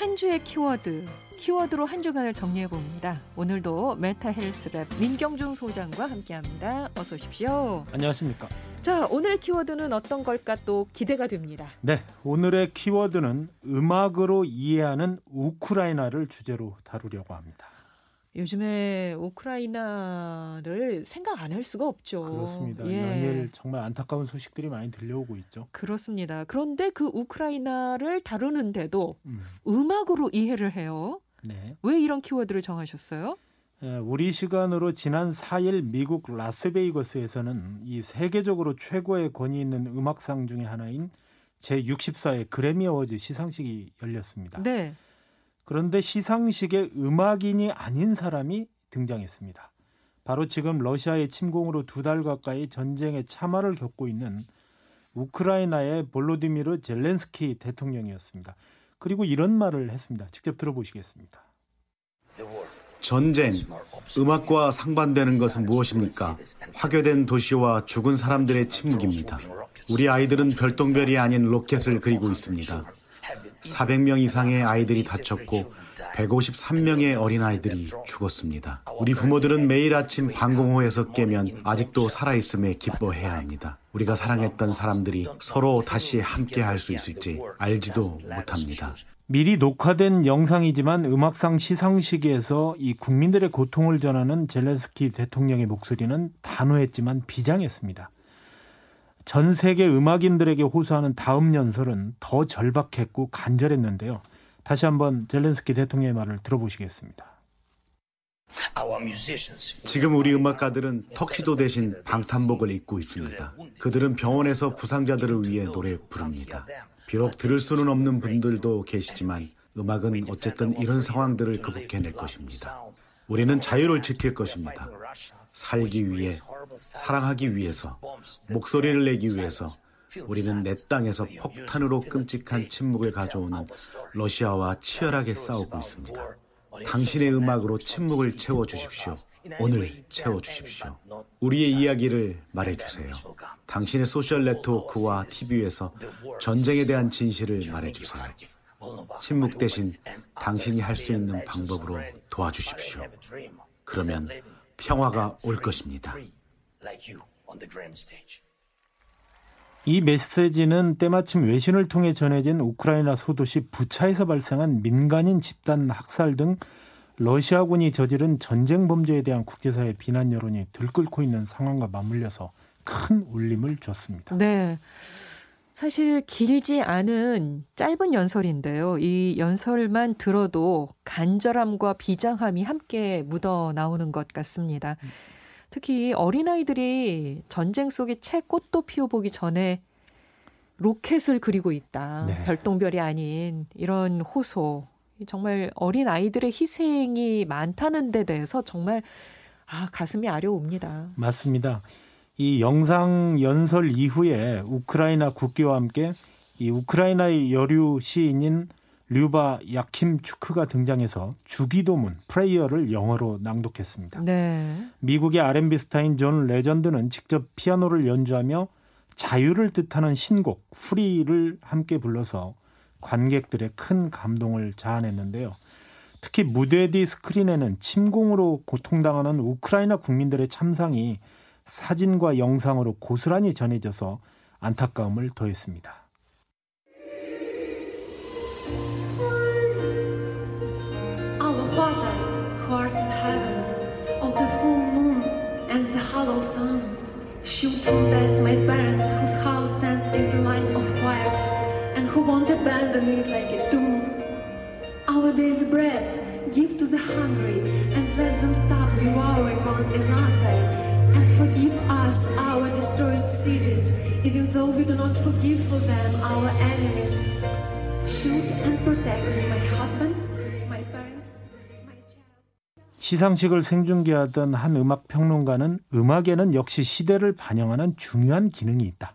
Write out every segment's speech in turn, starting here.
한 주의 키워드, 키워드로 한 주간을 정리해 봅니다. 오늘도 메타 헬스랩 민경중 소장과 함께합니다. 어서 오십시오. 안녕하십니까. 자, 오늘 키워드는 어떤 걸까 또 기대가 됩니다. 네, 오늘의 키워드는 음악으로 이해하는 우크라이나를 주제로 다루려고 합니다. 요즘에 우크라이나를 생각 안 할 수가 없죠. 그렇습니다. 예. 연일 정말 안타까운 소식들이 많이 들려오고 있죠. 그렇습니다. 그런데 그 우크라이나를 다루는데도 음, 음악으로 이해를 해요. 네. 왜 이런 키워드를 정하셨어요? 에, 우리 시간으로 지난 4일 미국 라스베이거스에서는 이 세계적으로 최고의 권위 있는 음악상 중의 하나인 제64회 그래미 어워즈 시상식이 열렸습니다. 네. 그런데 시상식에 음악인이 아닌 사람이 등장했습니다. 바로 지금 러시아의 침공으로 두 달 가까이 전쟁의 참화를 겪고 있는 우크라이나의 볼로디미르 젤렌스키 대통령이었습니다. 그리고 이런 말을 했습니다. 직접 들어보시겠습니다. 전쟁, 음악과 상반되는 것은 무엇입니까? 화교된 도시와 죽은 사람들의 침묵입니다. 우리 아이들은 별똥별이 아닌 로켓을 그리고 있습니다. 400명 이상의 아이들이 다쳤고 153명의 어린아이들이 죽었습니다. 우리 부모들은 매일 아침 방공호에서 깨면 아직도 살아있음에 기뻐해야 합니다. 우리가 사랑했던 사람들이 서로 다시 함께 할 수 있을지 알지도 못합니다. 미리 녹화된 영상이지만 음악상 시상식에서 이 국민들의 고통을 전하는 젤렌스키 대통령의 목소리는 단호했지만 비장했습니다. 전 세계 음악인들에게 호소하는 다음 연설은 더 절박했고 간절했는데요. 다시 한번 젤렌스키 대통령의 말을 들어보시겠습니다. 지금 우리 음악가들은 턱시도 대신 방탄복을 입고 있습니다. 그들은 병원에서 부상자들을 위해 노래 부릅니다. 비록 들을 수는 없는 분들도 계시지만 음악은 어쨌든 이런 상황들을 극복해낼 것입니다. 우리는 자유를 지킬 것입니다. 살기 위해, 사랑하기 위해서, 목소리를 내기 위해서 우리는 내 땅에서 폭탄으로 끔찍한 침묵을 가져오는 러시아와 치열하게 싸우고 있습니다. 당신의 음악으로 침묵을 채워주십시오. 오늘 채워주십시오. 우리의 이야기를 말해주세요. 당신의 소셜 네트워크와 TV에서 전쟁에 대한 진실을 말해주세요. 침묵 대신 당신이 할 수 있는 방법으로 도와주십시오. 그러면 평화가 올 것입니다. 이 메시지는 때마침 외신을 통해 전해진 우크라이나 소도시 부차에서 발생한 민간인 집단 학살 등 러시아군이 저지른 전쟁 범죄에 대한 국제사회 비난 여론이 들끓고 있는 상황과 맞물려서 큰 울림을 줬습니다. 네. 사실 길지 않은 짧은 연설인데요. 이 연설만 들어도 간절함과 비장함이 함께 묻어 나오는 것 같습니다. 특히 어린아이들이 전쟁 속에 채 꽃도 피워보기 전에 로켓을 그리고 있다. 네. 별똥별이 아닌 이런 호소. 정말 어린 아이들의 희생이 많다는 데 대해서 정말 아, 가슴이 아려옵니다. 맞습니다. 이 영상 연설 이후에 우크라이나 국기와 함께 이 우크라이나의 여류 시인인 류바 야킴추크가 등장해서 주기도문 prayer를 영어로 낭독했습니다. 네. 미국의 R&B 스타인 존 레전드는 직접 피아노를 연주하며 자유를 뜻하는 신곡 Free를 함께 불러서 관객들의 큰 감동을 자아냈는데요. 특히 무대 뒤 스크린에는 침공으로 고통당하는 우크라이나 국민들의 참상이 사진과 영상으로 고스란히 전해져서 안타까움을 더했습니다. Our Father, who art in heaven, of the full moon and the hollow sun, shield from death my parents whose house stands in the line of fire, and who won't abandon it like a tomb. Our daily bread give to the hungry, and let them stop devouring one another, and forgive us our destroyed cities, even though we do not forgive for them our enemies. Shield and protect my husband. 시상식을 생중계하던 한 음악 평론가는 음악에는 역시 시대를 반영하는 중요한 기능이 있다.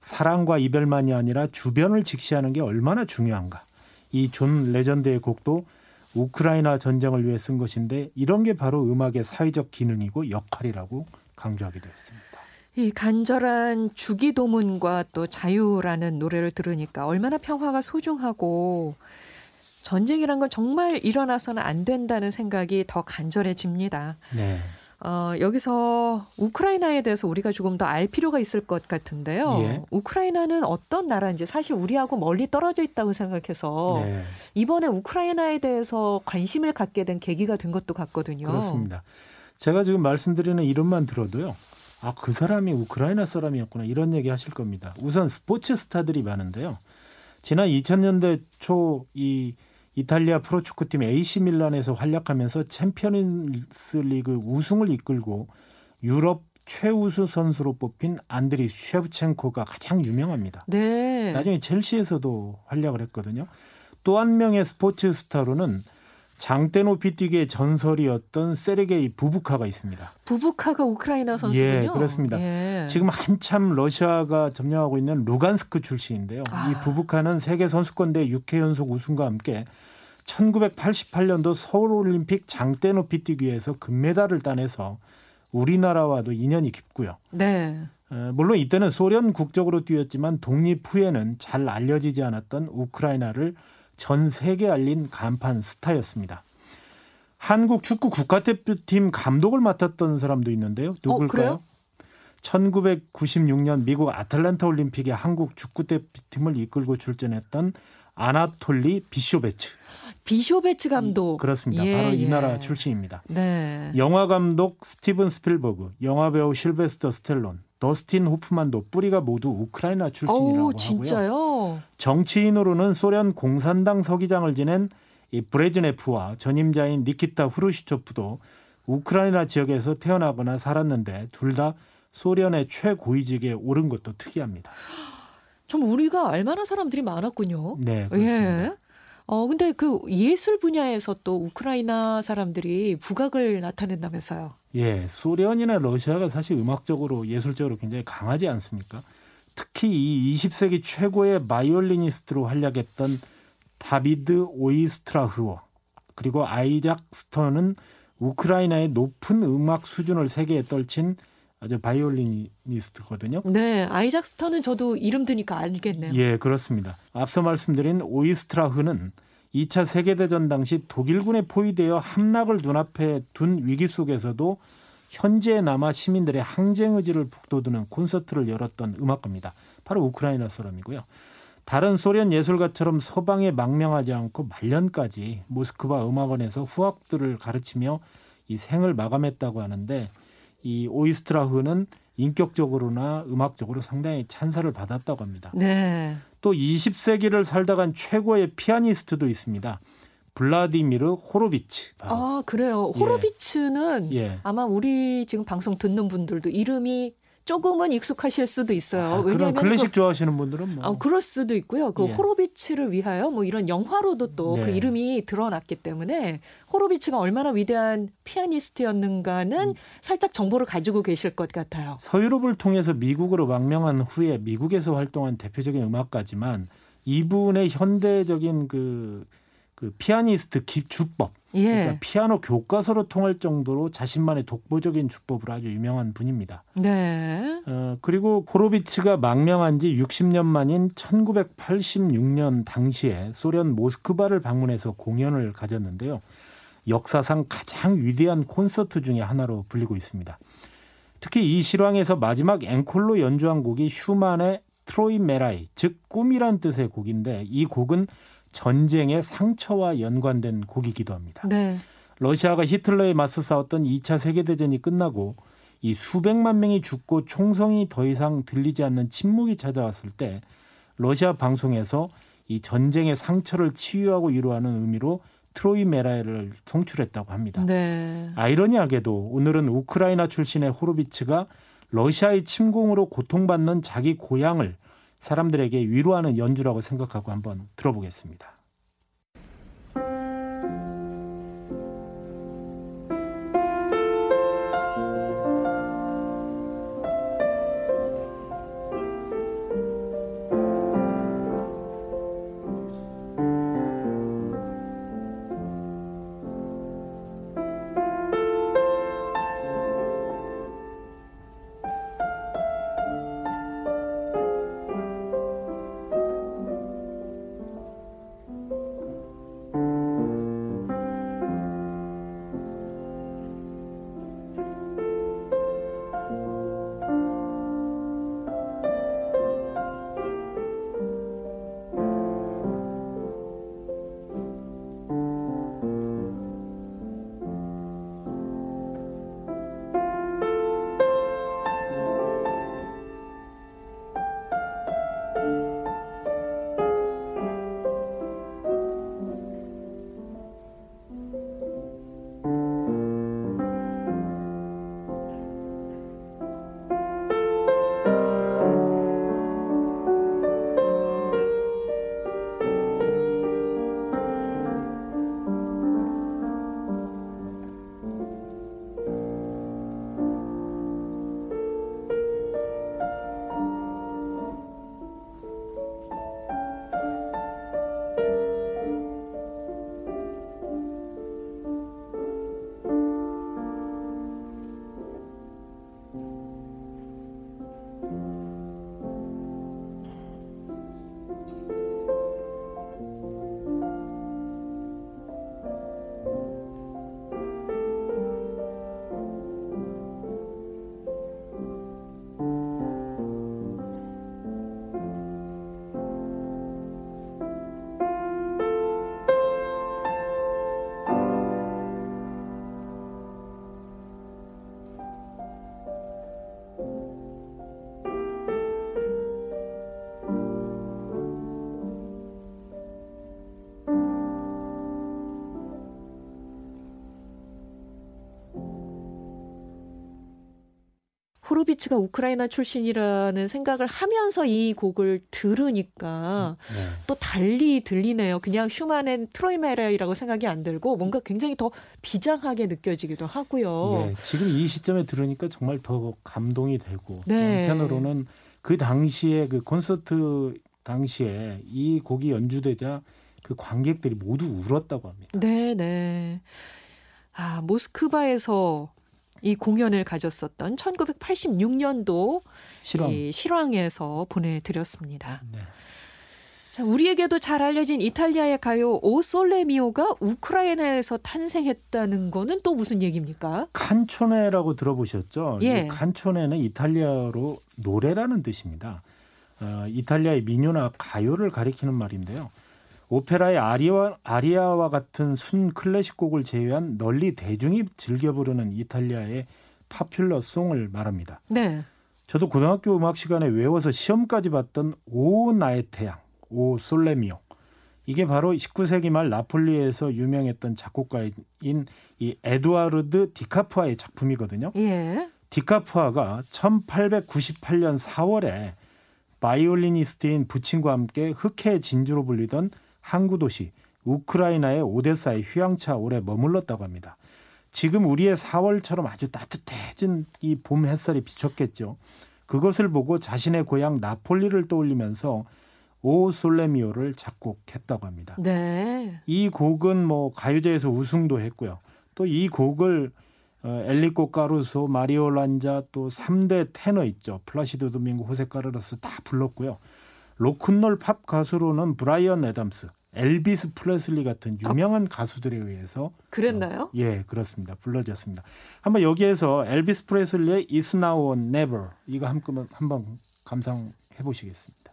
사랑과 이별만이 아니라 주변을 직시하는 게 얼마나 중요한가. 이 존 레전드의 곡도 우크라이나 전쟁을 위해 쓴 것인데 이런 게 바로 음악의 사회적 기능이고 역할이라고 강조하기도 했습니다. 이 간절한 주기도문과 또 자유라는 노래를 들으니까 얼마나 평화가 소중하고 전쟁이란 건 정말 일어나서는 안 된다는 생각이 더 간절해집니다. 네. 어, 여기서 우크라이나에 대해서 우리가 조금 더 알 필요가 있을 것 같은데요. 예. 우크라이나는 어떤 나라인지 사실 우리하고 멀리 떨어져 있다고 생각해서 네. 이번에 우크라이나에 대해서 관심을 갖게 된 계기가 된 것도 같거든요. 그렇습니다. 제가 지금 말씀드리는 이름만 들어도요. 아, 그 사람이 우크라이나 사람이었구나. 이런 얘기 하실 겁니다. 우선 스포츠 스타들이 많은데요. 지난 2000년대 초 이 이탈리아 프로축구팀 AC 밀란에서 활약하면서 챔피언스 리그 우승을 이끌고 유럽 최우수 선수로 뽑힌 안드리 쉐브첸코가 가장 유명합니다. 네. 나중에 첼시에서도 활약을 했거든요. 또 한 명의 스포츠 스타로는 장대 높이 뛰기의 전설이었던 세르게이 부부카가 있습니다. 부부카가 우크라이나 선수군요. 예, 그렇습니다. 예. 지금 한참 러시아가 점령하고 있는 루간스크 출신인데요. 아. 이 부부카는 세계 선수권대 6회 연속 우승과 함께 1988년도 서울 올림픽 장대 높이 뛰기에서 금메달을 따내서 우리나라와도 인연이 깊고요. 네. 어, 물론 이때는 소련 국적으로 뛰었지만 독립 후에는 잘 알려지지 않았던 우크라이나를 전 세계에 알린 간판 스타였습니다. 한국 축구 국가대표팀 감독을 맡았던 사람도 있는데요. 누굴까요? 어, 그래요? 1996년 미국 아틀란타 올림픽에 한국 축구대표팀을 이끌고 출전했던 아나톨리 비쇼베츠. 비쇼베츠 감독. 그렇습니다. 예, 바로 이 예. 나라 출신입니다. 네. 영화 감독 스티븐 스필버그, 영화 배우 실베스터 스텔론, 더스틴 호프만도 뿌리가 모두 우크라이나 출신이라고 오, 하고요. 정치인으로는 소련 공산당 서기장을 지낸 이 브레즈네프와 전임자인 니키타 후르시초프도 우크라이나 지역에서 태어나거나 살았는데 둘 다 소련의 최고위직에 오른 것도 특이합니다. 좀 우리가 알만한 사람들이 많았군요. 네, 그렇습니다. 예. 어, 근데 그 예술 분야에서 또 우크라이나 사람들이 부각을 나타낸다면서요. 예, 소련이나 러시아가 사실 음악적으로 예술적으로 굉장히 강하지 않습니까? 특히 이 20세기 최고의 바이올리니스트로 활약했던 다비드 오이스트라흐 그리고 아이작 스턴은 우크라이나의 높은 음악 수준을 세계에 떨친 아주 바이올리니스트거든요. 네, 아이작 스턴은 저도 이름 들으니까 알겠네요. 예, 그렇습니다. 앞서 말씀드린 오이스트라흐는 2차 세계대전 당시 독일군에 포위되어 함락을 눈앞에 둔 위기 속에서도 현지에 남아 시민들의 항쟁 의지를 북돋우는 콘서트를 열었던 음악가입니다. 바로 우크라이나 사람이고요. 다른 소련 예술가처럼 서방에 망명하지 않고 말년까지 모스크바 음악원에서 후학들을 가르치며 이 생을 마감했다고 하는데 이 오이스트라흐는 인격적으로나 음악적으로 상당히 찬사를 받았다고 합니다. 네. 또 20세기를 살다간 최고의 피아니스트도 있습니다. 블라디미르 호로비치. 바로. 아, 그래요. 예. 호로비츠는 예. 아마 우리 지금 방송 듣는 분들도 이름이 조금은 익숙하실 수도 있어요. 아, 왜냐하면 클래식 그, 좋아하시는 분들은 뭐 아, 그럴 수도 있고요. 그 예. 호로비츠를 위하여 뭐 이런 영화로도 또그 네. 이름이 드러났기 때문에 호로비츠가 얼마나 위대한 피아니스트였는가는 음. 살짝 정보를 가지고 계실 것 같아요. 서유럽을 통해서 미국으로 망명한 후에 미국에서 활동한 대표적인 음악가지만 이분의 현대적인 그, 그 피아니스트 기, 주법, 예. 그러니까 피아노 교과서로 통할 정도로 자신만의 독보적인 주법으로 아주 유명한 분입니다. 네. 어, 그리고 호로비츠가 망명한 지 60년 만인 1986년 당시에 소련 모스크바를 방문해서 공연을 가졌는데요. 역사상 가장 위대한 콘서트 중의 하나로 불리고 있습니다. 특히 이 실황에서 마지막 앵콜로 연주한 곡이 슈만의 트로이 메라이, 즉 꿈이란 뜻의 곡인데 이 곡은 전쟁의 상처와 연관된 곡이기도 합니다. 네. 러시아가 히틀러에 맞서 싸웠던 2차 세계대전이 끝나고 이 수백만 명이 죽고 총성이 더 이상 들리지 않는 침묵이 찾아왔을 때 러시아 방송에서 이 전쟁의 상처를 치유하고 위로하는 의미로 트로이 메라를 송출했다고 합니다. 네. 아이러니하게도 오늘은 우크라이나 출신의 호로비츠가 러시아의 침공으로 고통받는 자기 고향을 사람들에게 위로하는 연주라고 생각하고 한번 들어보겠습니다. 호로비츠가 우크라이나 출신이라는 생각을 하면서 이 곡을 들으니까 네. 또 달리 들리네요. 그냥 슈만의 트로이메레이라고 생각이 안 들고 뭔가 굉장히 더 비장하게 느껴지기도 하고요. 네, 지금 이 시점에 들으니까 정말 더 감동이 되고 네. 한편으로는 그 당시에 그 콘서트 당시에 이 곡이 연주되자 그 관객들이 모두 울었다고 합니다. 네, 네. 아, 모스크바에서 이 공연을 가졌었던 1986년도 실황. 이 실황에서 보내드렸습니다. 네. 자, 우리에게도 잘 알려진 이탈리아의 가요 오 솔레미오가 우크라이나에서 탄생했다는 거는 또 무슨 얘기입니까? 칸초네라고 들어보셨죠? 예. 칸초네는 이탈리아로 노래라는 뜻입니다. 어, 이탈리아의 민요나 가요를 가리키는 말인데요. 오페라의 아리와, 아리아와 같은 순 클래식 곡을 제외한 널리 대중이 즐겨 부르는 이탈리아의 popular song을 말합니다. 네. 저도 고등학교 음악 시간에 외워서 시험까지 봤던 오 나의 태양, O sole mio. 이게 바로 19세기 말 나폴리에서 유명했던 작곡가인 이 에두아르도 디카푸아의 작품이거든요. 예. 디카푸아가 1898년 4월에 바이올리니스트인 부친과 함께 흑해 진주로 불리던 항구 도시 우크라이나의 오데사에 휴양차 오래 머물렀다고 합니다. 지금 우리의 4월처럼 아주 따뜻해진 이 봄 햇살이 비쳤겠죠. 그것을 보고 자신의 고향 나폴리를 떠올리면서 O sole mio를 작곡했다고 합니다. 네. 이 곡은 뭐 가요제에서 우승도 했고요. 또 이 곡을 어, 엔리코 카루소, 마리오 란자 또 3대 테너 있죠. 플라시도 도밍고, 호세 카레라스 다 불렀고요. 로큰롤 팝 가수로는 브라이언 애담스, 엘비스 플레슬리 같은 유명한 아, 가수들에 의해서 그랬나요? 어, 예, 그렇습니다. 불러졌습니다. 한번 여기에서 엘비스 플레슬리의 Is Now or Never 이거 한번 한번 감상해 보시겠습니다.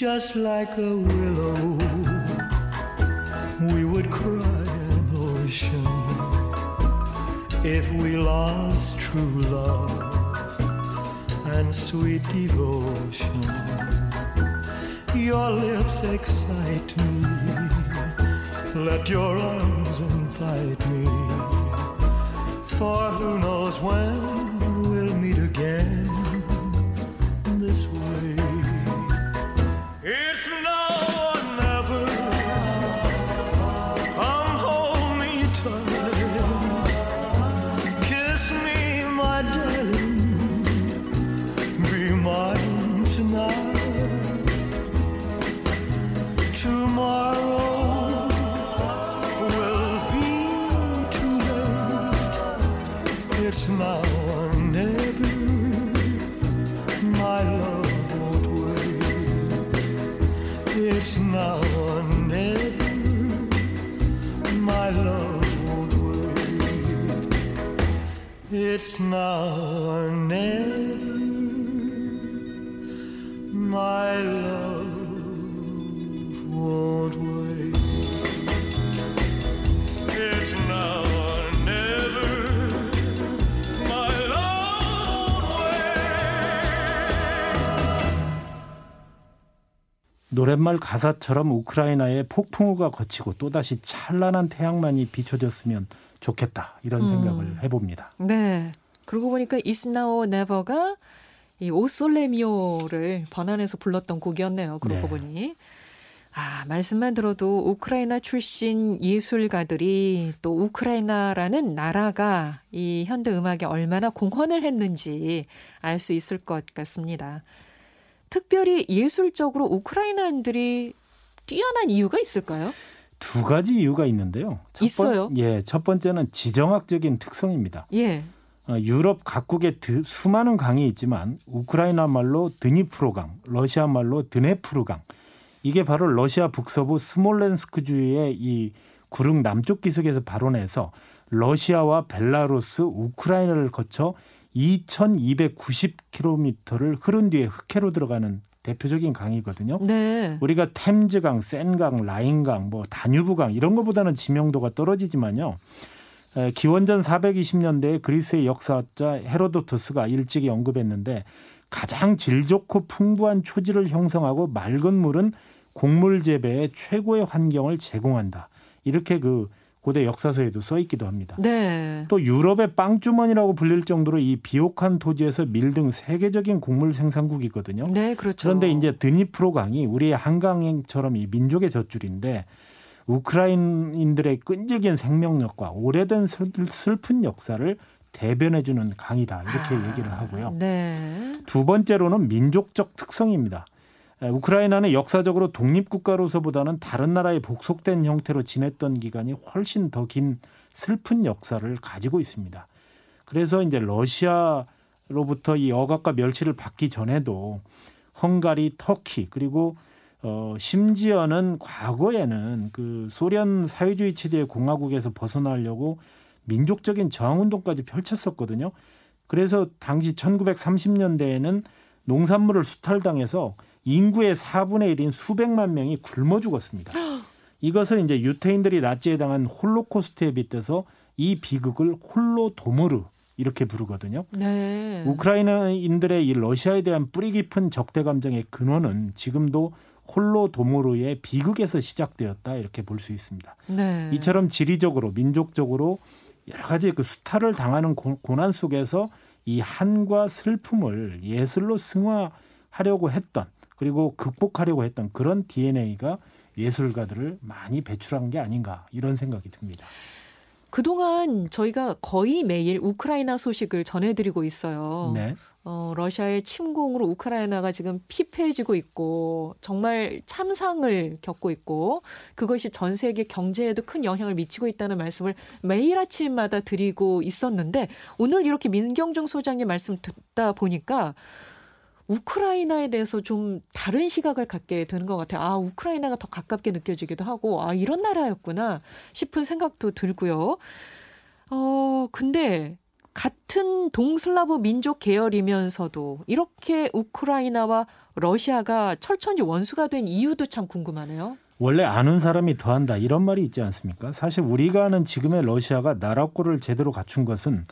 just like a willow, we would cry an ocean if we lost true love and sweet devotion. Your lips excite me, let your arms invite me, for who knows when we'll meet again It's now or never, my love won't wait. It's now or never, my love wait. 노랫말 가사처럼 우크라이나에 폭풍우가 거치고 또다시 찬란한 태양만이 비춰졌으면 좋겠다 이런 음. 생각을 해봅니다. 네. 그러고 보니까 It's Now or Never가 이 오솔레미오를 번안해서 불렀던 곡이었네요. 그러고 네. 보니. 아, 말씀만 들어도 우크라이나 출신 예술가들이 또 우크라이나라는 나라가 이 현대 음악에 얼마나 공헌을 했는지 알 수 있을 것 같습니다. 특별히 예술적으로 우크라이나인들이 뛰어난 이유가 있을까요? 두 가지 이유가 있는데요. 첫 번- 있어요? 예, 첫 번째는 지정학적인 특성입니다. 예. 어, 유럽 각국에 드- 수많은 강이 있지만 우크라이나 말로 드니프로강, 러시아 말로 드네프르강. 이게 바로 러시아 북서부 스몰렌스크 주의 이 구릉 남쪽 기슭에서 발원해서 러시아와 벨라루스, 우크라이나를 거쳐 2,290km를 흐른 뒤에 흑해로 들어가는 대표적인 강이거든요. 네. 우리가 템즈강, 센강, 라인강, 뭐 다뉴브강 이런 것보다는 지명도가 떨어지지만요. 에, 기원전 420년대에 그리스의 역사학자 헤로도토스가 일찍이 언급했는데 가장 질 좋고 풍부한 초지를 형성하고 맑은 물은 곡물 재배에 최고의 환경을 제공한다. 이렇게 그 고대 역사서에도 써 있기도 합니다. 네. 또 유럽의 빵주머니라고 불릴 정도로 이 비옥한 토지에서 밀 등 세계적인 곡물 생산국이거든요. 네, 그렇죠. 그런데 이제 드니프로 강이 우리의 한강처럼 이 민족의 젖줄인데 우크라이나인들의 끈질긴 생명력과 오래된 슬- 슬픈 역사를 대변해주는 강이다 이렇게 아, 얘기를 하고요. 네. 두 번째로는 민족적 특성입니다. 에, 우크라이나는 역사적으로 독립국가로서보다는 다른 나라에 복속된 형태로 지냈던 기간이 훨씬 더 긴 슬픈 역사를 가지고 있습니다. 그래서 이제 러시아로부터 이 억압과 멸시를 받기 전에도 헝가리, 터키 그리고 어 심지어는 과거에는 그 소련 사회주의 체제의 공화국에서 벗어나려고 민족적인 저항 운동까지 펼쳤었거든요. 그래서 당시 1930년대에는 농산물을 수탈당해서 인구의 4분의 1인 수백만 명이 굶어 죽었습니다. 이것을 이제 유태인들이 나치에 당한 홀로코스트에 빗대서 이 비극을 홀로 도모르 이렇게 부르거든요. 네. 우크라이나인들의 이 러시아에 대한 뿌리 깊은 적대 감정의 근원은 지금도 홀로 도모르의 비극에서 시작되었다 이렇게 볼 수 있습니다. 네. 이처럼 지리적으로 민족적으로 여러 가지 그 수탈을 당하는 고- 고난 속에서 이 한과 슬픔을 예술로 승화하려고 했던 그리고 극복하려고 했던 그런 DNA가 예술가들을 많이 배출한 게 아닌가 이런 생각이 듭니다. 그동안 저희가 거의 매일 우크라이나 소식을 전해드리고 있어요. 네. 어, 러시아의 침공으로 우크라이나가 지금 피폐해지고 있고 정말 참상을 겪고 있고 그것이 전 세계 경제에도 큰 영향을 미치고 있다는 말씀을 매일 아침마다 드리고 있었는데 오늘 이렇게 민경중 소장님 말씀 듣다 보니까 우크라이나에 대해서 좀 다른 시각을 갖게 되는 것 같아요. 아, 우크라이나가 더 가깝게 느껴지기도 하고, 아, 이런 나라였구나 싶은 생각도 들고요. 어, 근데 같은 동슬라브 민족 계열이면서도 이렇게 우크라이나와 러시아가 철천지 원수가 된 이유도 참 궁금하네요. 원래 아는 사람이 더한다 이런 말이 있지 않습니까? 사실 우리가 아는 지금의 러시아가 나라꼴을 제대로 갖춘 것은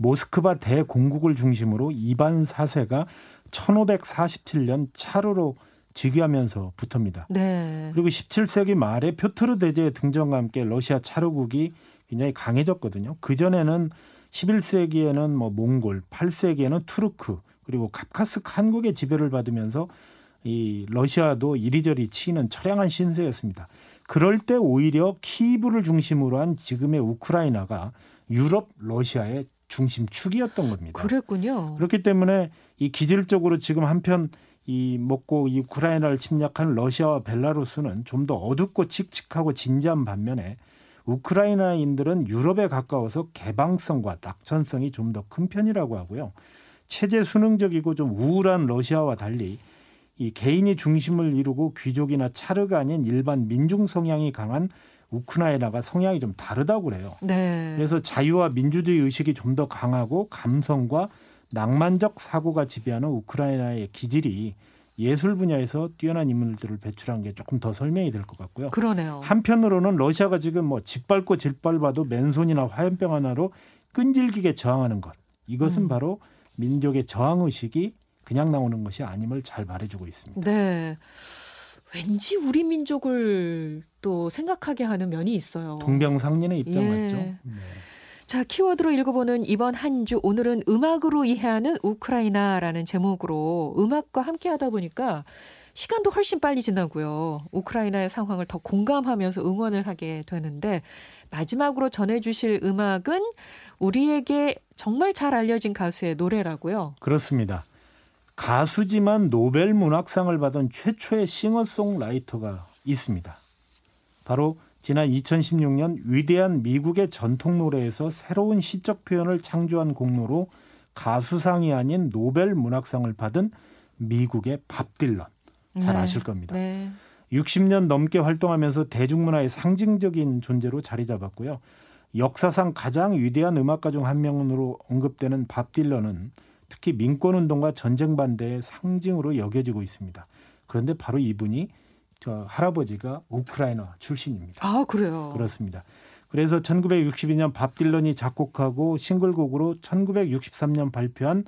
모스크바 대공국을 중심으로 이반 4세가 1547년 차르로 즉위하면서부터입니다. 네. 그리고 17세기 말에 표트르 대제의 등장과 함께 러시아 차르국이 굉장히 강해졌거든요. 그 전에는 11세기에는 뭐 몽골, 8세기에는 투르크 그리고 카자르 한국의 지배를 받으면서 이 러시아도 이리저리 치이는 처량한 신세였습니다. 그럴 때 오히려 키이브를 중심으로 한 지금의 우크라이나가 유럽 러시아의 중심축이었던 겁니다. 그랬군요. 그렇기 때문에 이 기질적으로 지금 한편 이 먹고 이 우크라이나를 침략한 러시아와 벨라루스는 좀 더 어둡고 칙칙하고 진지한 반면에 우크라이나인들은 유럽에 가까워서 개방성과 낙천성이 좀 더 큰 편이라고 하고요. 체제 수능적이고 좀 우울한 러시아와 달리 이 개인이 중심을 이루고 귀족이나 차르가 아닌 일반 민중 성향이 강한 우크라이나가 성향이 좀 다르다고 그래요. 네. 그래서 자유와 민주주의 의식이 좀 더 강하고 감성과 낭만적 사고가 지배하는 우크라이나의 기질이 예술 분야에서 뛰어난 인물들을 배출한 게 조금 더 설명이 될 것 같고요. 그러네요. 한편으로는 러시아가 지금 뭐 짓밟고 짓밟아도 맨손이나 화염병 하나로 끈질기게 저항하는 것. 이것은 음. 바로 민족의 저항 의식이 그냥 나오는 것이 아님을 잘 말해주고 있습니다. 네. 왠지 우리 민족을 또 생각하게 하는 면이 있어요. 동병상련의 입장 예. 맞죠? 네. 자, 키워드로 읽어보는 이번 한 주 오늘은 음악으로 이해하는 우크라이나라는 제목으로 음악과 함께 하다 보니까 시간도 훨씬 빨리 지나고요. 우크라이나의 상황을 더 공감하면서 응원을 하게 되는데 마지막으로 전해주실 음악은 우리에게 정말 잘 알려진 가수의 노래라고요. 그렇습니다. 가수지만 노벨 문학상을 받은 최초의 싱어송라이터가 있습니다. 바로 지난 2016년 위대한 미국의 전통 노래에서 새로운 시적 표현을 창조한 공로로 가수상이 아닌 노벨 문학상을 받은 미국의 밥 딜런. 잘 네. 아실 겁니다. 네. 60년 넘게 활동하면서 대중문화의 상징적인 존재로 자리 잡았고요. 역사상 가장 위대한 음악가 중 한 명으로 언급되는 밥 딜런은 특히 민권운동과 전쟁 반대의 상징으로 여겨지고 있습니다. 그런데 바로 이분이 저 할아버지가 우크라이나 출신입니다. 아, 그래요. 그렇습니다. 그래서 1962년 밥 딜런이 작곡하고 싱글곡으로 1963년 발표한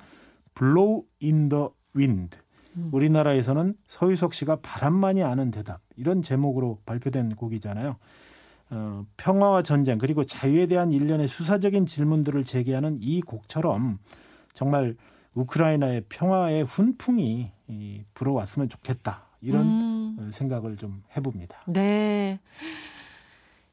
Blow in the Wind. 음. 우리나라에서는 서유석 씨가 바람만이 아는 대답 이런 제목으로 발표된 곡이잖아요. 어, 평화와 전쟁 그리고 자유에 대한 일련의 수사적인 질문들을 제기하는 이 곡처럼 정말 우크라이나의 평화의 훈풍이 이, 불어왔으면 좋겠다 이런 음. 생각을 좀 해봅니다. 네.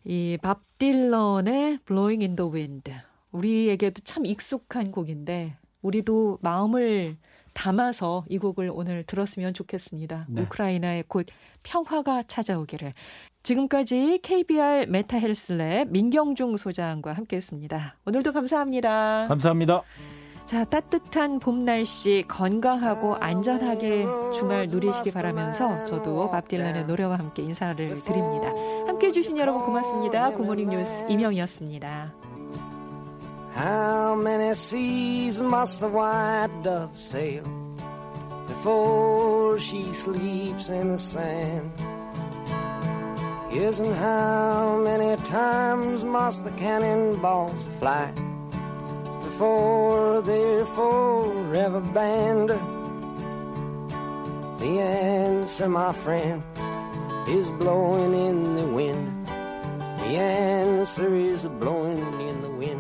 이 밥 딜런의 Blowing in the Wind. 우리에게도 참 익숙한 곡인데 우리도 마음을 담아서 이 곡을 오늘 들었으면 좋겠습니다. 네. 우크라이나의 곧 평화가 찾아오기를. 지금까지 KBR 메타헬스랩 민경중 소장과 함께했습니다. 오늘도 감사합니다. 감사합니다. 자, 따뜻한 봄 날씨 건강하고 안전하게 주말 누리시기 바라면서 저도 밥 딜런의 노래와 함께 인사를 드립니다. 함께 해주신 여러분 고맙습니다. 굿모닝 뉴스 이명이었습니다. How many seas must the white dove sail before she sleeps in the sand? Yes, and how many times must the cannonballs fly before they're forever banned? The answer, my friend, is blowing in the wind. The answer is blowing in the wind.